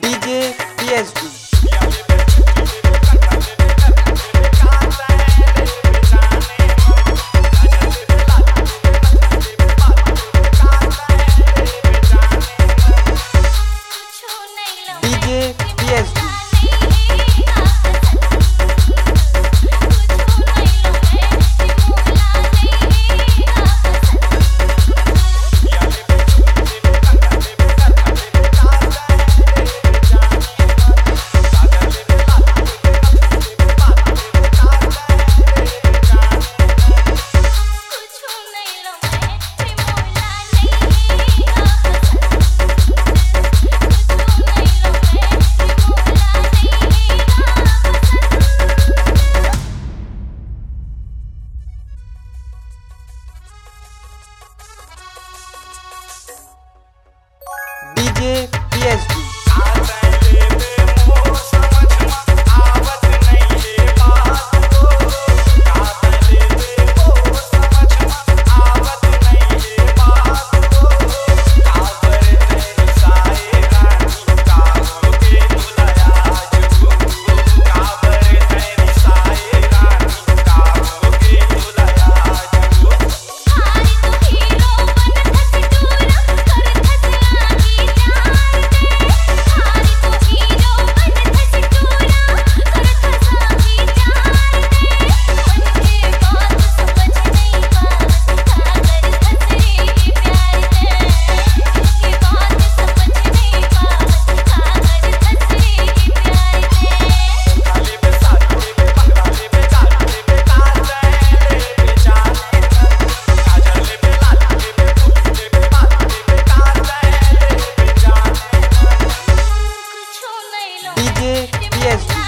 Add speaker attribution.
Speaker 1: DJ PSP. PSG, DJ